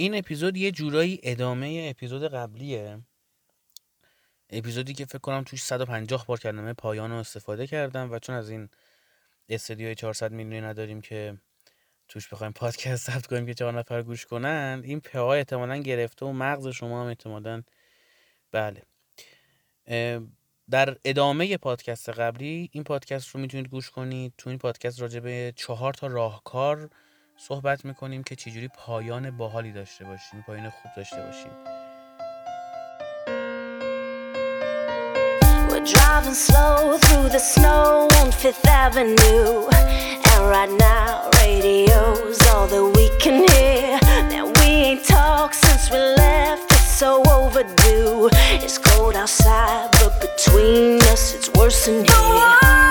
این اپیزود یه جورایی ادامه اپیزود قبلیه. اپیزودی که فکر کنم توش 150 بار کلمه پایان رو استفاده کردم و چون از این استدیوی 400 میلیونی نداریم که توش بخوایم پادکست ثبت کنیم که چهار نفر گوش کنن این پا احتمالا گرفته و مغز شما هم احتمالا بله. در ادامه پادکست قبلی این پادکست رو می‌تونید گوش کنید. تو این پادکست راجع به چهار تا راهکار صحبت می‌کنیم که چجوری پایان باحالی داشته باشیم پایان خوب داشته باشیم driving slow through the snow on Fifth Avenue. And right now, radio's all that we can hear. Now we ain't talked since we left, it's so overdue. It's cold outside, but between us, it's worse than here.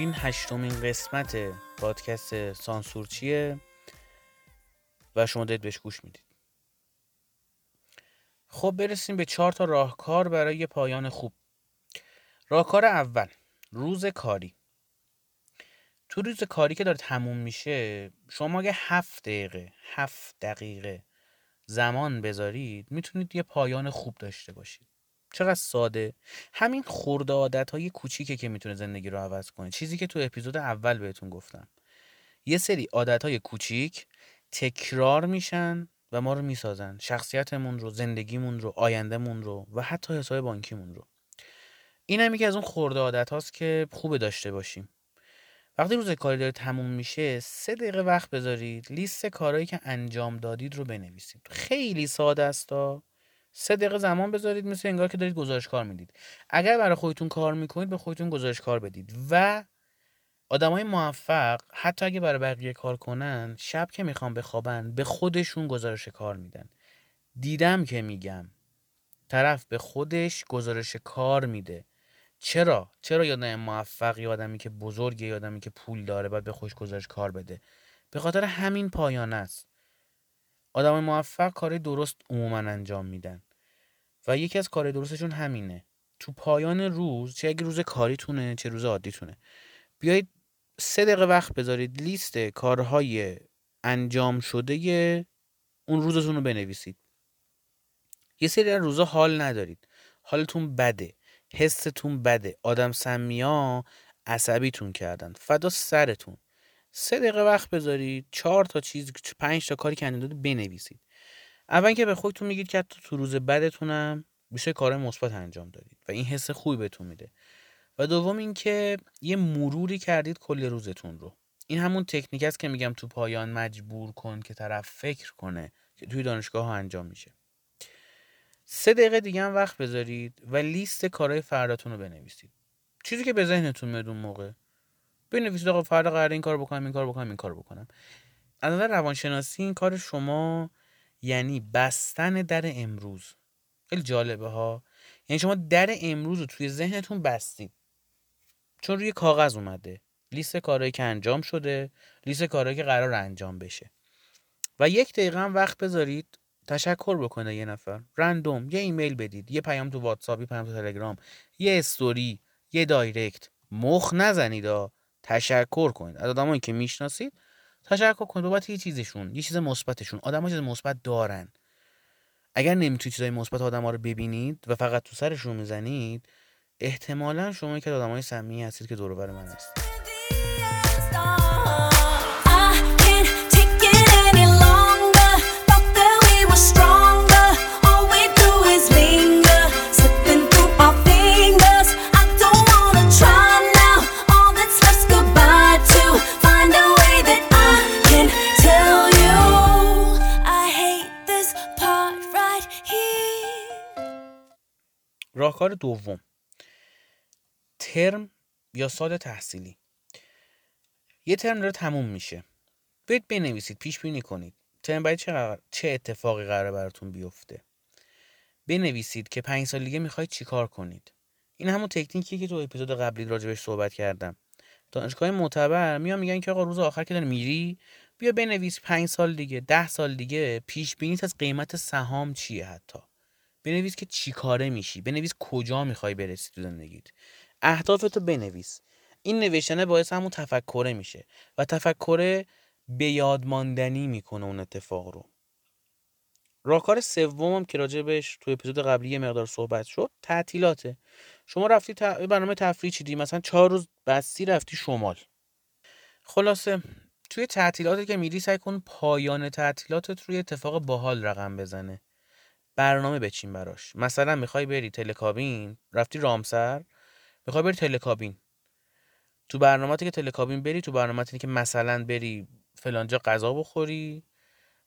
این هشتمین قسمت پادکست سانسورچیه و شما دارید بهش گوش می‌دید. خب برسیم به چهار تا راهکار برای پایان خوب. راهکار اول روز کاری. تو روز کاری که داره تموم میشه شما اگه هفت دقیقه هفت دقیقه زمان بذارید می‌تونید یه پایان خوب داشته باشید. چقدر ساده. همین خورده عادت های کوچیکه که می‌تونه زندگی رو عوض کنه. چیزی که تو اپیزود اول بهتون گفتم. یه سری عادت های کوچیک تکرار میشن و ما رو می‌سازن. شخصیتمون رو زندگیمون رو آیندهمون رو و حتی حساب بانکیمون رو. این هم یکی از اون خورده عادت هاست که خوبه داشته باشیم. وقتی روز کاری داره تموم میشه سه دقیقه وقت بذارید لیست کارهایی که انجام دادید رو بنویسید. خیلی ساده است سه دقیقه زمان بذارید مثل انگار که دارید گزارش کار می‌دید. اگر برای خودتون کار می‌کنید به خودتون گزارش کار بدید. و های موفق حتی اگه برای بقیه کار کنن شب که می‌خوان بخوابن به خودشون گزارش کار میدن. دیدم که میگم طرف به خودش گزارش کار میده. چرا؟ چرا یادم موفق یادمی که بزرگه یادمی که پول داره باید به خودش گزارش کار بده؟ به خاطر همین پایان است. آدم موفق کار درست عموما انجام میدن. و یکی از کار درستشون همینه. تو پایان روز چه اگه روز کاریتونه چه روز عادیتونه بیایید سه دقیقه وقت بذارید لیست کارهای انجام شده اون روزتون رو بنویسید. یه سری روزا حال ندارید. حالتون بده. حستون بده. آدم سمیا عصبیتون کردن. فدا سرتون. سه دقیقه وقت بذارید. چهار تا چیز پنج تا کاری که انجام داده بنویسید. اول که به خودتون میگید که تو روز بدتونم بیشتر کار مثبت انجام دادید و این حس خوبی بهتون میده. و دوم اینکه یه مروری کردید کل روزتون رو. این همون تکنیک است که میگم تو پایان مجبور کن که طرف فکر کنه که توی دانشگاه ها انجام میشه. سه دقیقه دیگه هم وقت بذارید و لیست کارهای فرداتون رو بنویسید. چیزی که به ذهنتون میاد اون موقع. بنویسید آقا فردا قراره این کار بکنم این کار بکنم این کار بکنم. از نظر روانشناسی این کار شما یعنی بستن در امروز. خیلی جالبه ها. یعنی شما در امروز رو توی ذهنتون بستید چون روی کاغذ اومده. لیست کارهایی که انجام شده لیست کارهایی که قرار انجام بشه. و یک دقیقه هم وقت بذارید تشکر بکنه یه نفر. رندوم یه ایمیل بدید. یه پیام تو واتساپ یه پیام تو تلگرام. یه استوری یه دایرکت. مخ نزنید تشکر کنید. از آدمایی که می‌شناسید تشکر کنید بابت یه چیزشون یه چیز مثبتشون. آدم‌ها چیز مثبت دارن. اگر نمی‌تونید چیزای مثبت آدم‌ها رو ببینید و فقط تو سرشون می‌زنید احتمالا شما که آدمای سمی هستید که دور من هستید. راهکار دوم. ترم یا سال تحصیلی. یه ترم داره تموم میشه. برید بنویسید پیش بینی کنید. ترم باید چه, چه اتفاقی قراره براتون بیفته. بنویسید که پنج سال دیگه می‌خواید چیکار کنید. این همون تکنیکی که تو اپیزود قبلی راجبش صحبت کردم. دانشگاه معتبر میان میگن که آقا روز آخر که داری میری بیا بنویس پنج سال دیگه ده سال دیگه پیش بینیت از قیمت سهام چیه حتی؟ بنویس که چی کاره میشی. بنویس کجا می‌خوای برسی تو زندگیت. اهدافتو بنویس. این نوشتنه باعث همون تفکره میشه و تفکره به یادماندنی می‌کنه اون اتفاق رو. راهکار سومم که راجبش تو اپیزود قبلی یه مقدار صحبت شد تعطیلاته. شما رفتی ت... برنامه تفریح چیدی؟ مثلا چهار روز بستی رفتی شمال. خلاصه توی تعطیلاتی که میری سعی کن پایان تعطیلاتت روی اتفاق باحال رقم بزنه. برنامه بچین براش. مثلا می‌خوای بری تلکابین رفتی رامسر؟ می‌خوای بری تلکابین. تو برنامه‌ای که تلکابین بری تو برنامه‌ای که مثلا بری فلانجا غذا بخوری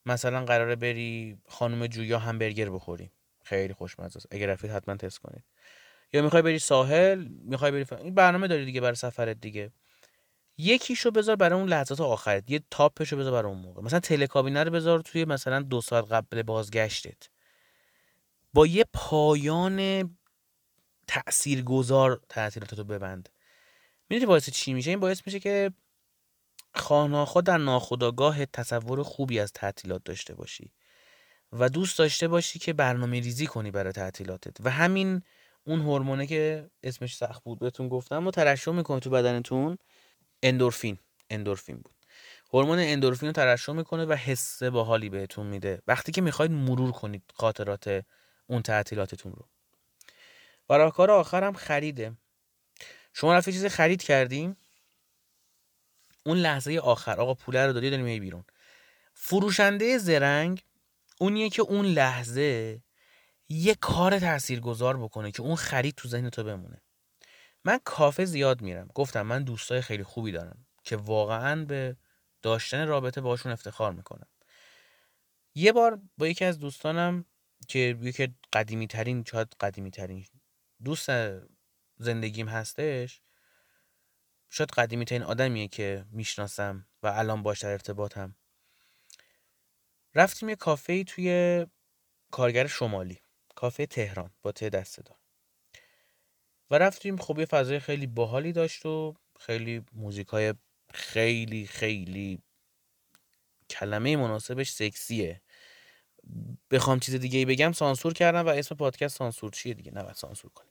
مثلا قراره بری خانم جویا همبرگر بخوری. خیلی خوشمزه است. اگر رفید حتما تست کنید یا می‌خوای بری ساحل می‌خوای بری. این برنامه داری دیگه برای سفرت دیگه. یکیشو بذار برای اون لحظات آخرت. یه تاپشو بذار برای اون موقع. مثلا تلکابینه رو بذار توی مثلا دو ساعت قبل بازگشتت. با یه پایان تاثیرگذار تعطیلاتتو ببند. می‌دونی باعث چی میشه؟ این باعث میشه که خاناخوا در ناخودآگاه تصور خوبی از تعطیلات داشته باشی و دوست داشته باشی که برنامه ریزی کنی برای تعطیلاتت. و همین اون هورمونه که اسمش سخت بود بهتون گفتم و ترشح می‌کنه تو بدنتون. اندورفین. اندورفین بود. هورمون اندورفین رو ترشح می‌کنه و حس باحالی بهتون میده. وقتی که می‌خواید مرور کنید خاطرات اون تعطیلاتتون رو. و راهکار آخرم خریده. شما رفتی چیز خرید کردیم. اون لحظه آخر آقا پوله رو دادی داریم بیرون. فروشنده زرنگ اونیه که اون لحظه یه کار تاثیرگذار بکنه که اون خرید تو ذهن تو بمونه. من کافه زیاد میرم. گفتم من دوستای خیلی خوبی دارم که واقعا به داشتن رابطه باشون افتخار می‌کنم. یه بار با یکی از دوستانم که یکی قدیمی ترین شاید قدیمی ترین دوست زندگیم هستش. شاید قدیمی ترین آدمیه که می‌شناسم و الان باش در ارتباطم. رفتیم یه کافه توی کارگر شمالی کافه تهران با ته دسته دار. و رفتیم خب یه فضای خیلی باحالی داشت و خیلی موزیک های خیلی خیلی کلمه مناسبش سکسیه. بخوام چیز دیگه‌ای بگم سانسور کردن و اسم پادکست سانسور چیه دیگه؟ نه و سانسور کنیم.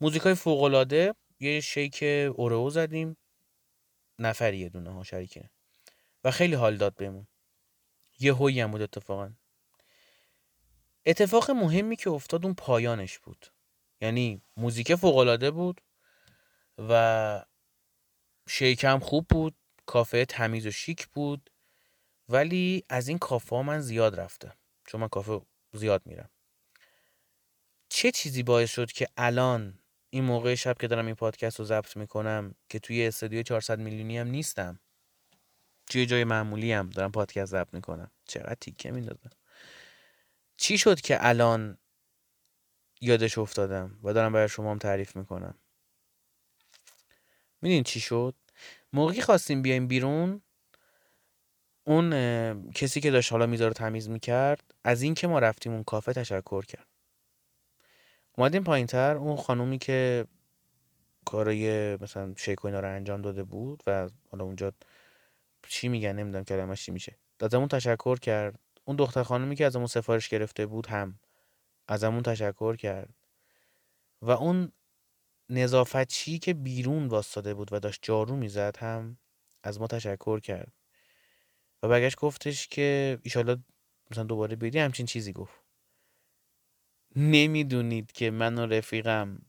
موزیکای فوق‌العاده یه شیک اورئو زدیم. نفری یه دونه ها شریکه و خیلی حال داد بهمون. یه هوی هم بود اتفاقا. اتفاق مهمی که افتاد اون پایانش بود. یعنی موزیک فوقالعاده بود و شیکم خوب بود کافه تمیز و شیک بود. ولی از این کافه ها من زیاد رفته چون من کافه زیاد میرم. چه چیزی باعث شد که الان این موقع شب که دارم این پادکست رو ضبط می‌کنم که توی استودیو 400 میلیونی هم نیستم. توی جای معمولی هم دارم پادکست ضبط می‌کنم. چقدر تیکه میندازم. چی شد که الان یادش افتادم و دارم برای شما هم تعریف می‌کنم؟ میدین چی شد؟ موقعی خواستیم بیایم بیرون اون کسی که داشت حالا می‌ذاره تمیز می‌کرد از این که ما رفتیم اون کافه تشکر کرد. اومدیم پایین تر اون خانومی که کارای مثلا شیک و اینا رو انجام داده بود و حالا اونجا چی میگن نمی‌دونم کلمش چی میشه. ازمون تشکر کرد. اون دختر خانومی که ازمون سفارش گرفته بود هم. ازمون تشکر کرد. و اون نظافتچی که بیرون واستاده بود و داشت جارو می‌زد هم از ما تشکر کرد. و برگشت گفتش که ایشالا مثلا دوباره بیدی همچین چیزی گفت. نمی‌دونید که من و رفیقم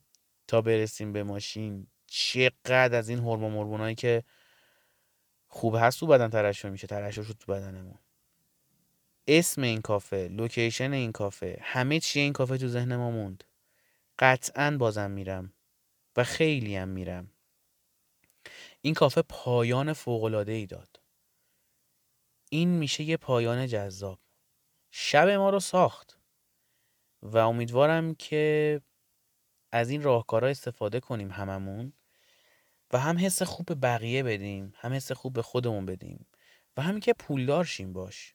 تا برسیم به ماشین چقدر از این هورمون مرمونایی که خوب هست تو بدن ترشح میشه ترشح شد تو بدنمون. اسم این کافه لوکیشن این کافه همه چی این کافه تو ذهن ما موند. قطعا بازم میرم و خیلی هم میرم. این کافه پایان فوقلاده ای داد. این میشه یه پایان جذاب. شب ما رو ساخت. و امیدوارم که از این راهکارها استفاده کنیم هممون و هم حس خوب به بقیه بدیم هم حس خوب به خودمون بدیم و همین که پولدار شیم باش.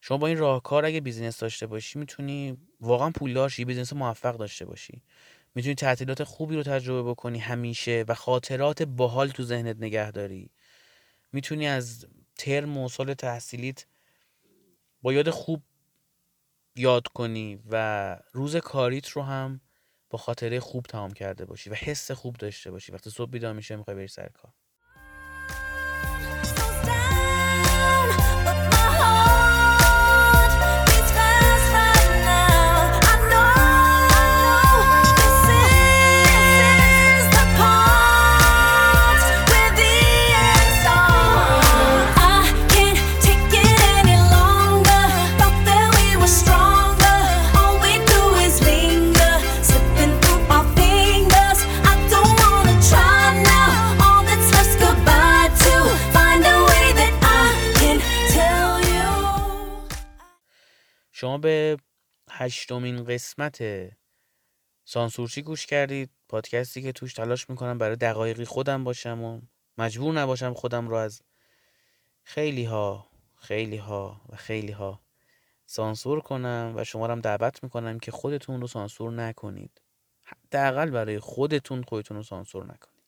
شما با این راهکار اگه business داشته باشی می‌تونی واقعا پولدار شی business موفق داشته باشی. می‌تونی تعطیلات خوبی رو تجربه بکنی همیشه و خاطرات باحال تو ذهنت نگه داری. می‌تونی از ترم و سال تحصیلیت با یاد خوب یاد کنی و روز کاریت رو هم با خاطره خوب تمام کرده باشی و حس خوب داشته باشی. وقتی صبح بیدار میشه می‌خوای بری سر کار. شما به هشتمین قسمت سانسورچی گوش کردید پادکستی که توش تلاش می‌کنم برای دقایقی خودم باشم و مجبور نباشم خودم رو از خیلی ها خیلی ها و خیلی ها سانسور کنم و شما رو دعوت می‌کنم که خودتون رو سانسور نکنید. حداقل برای خودتون خودتون رو سانسور نکنید.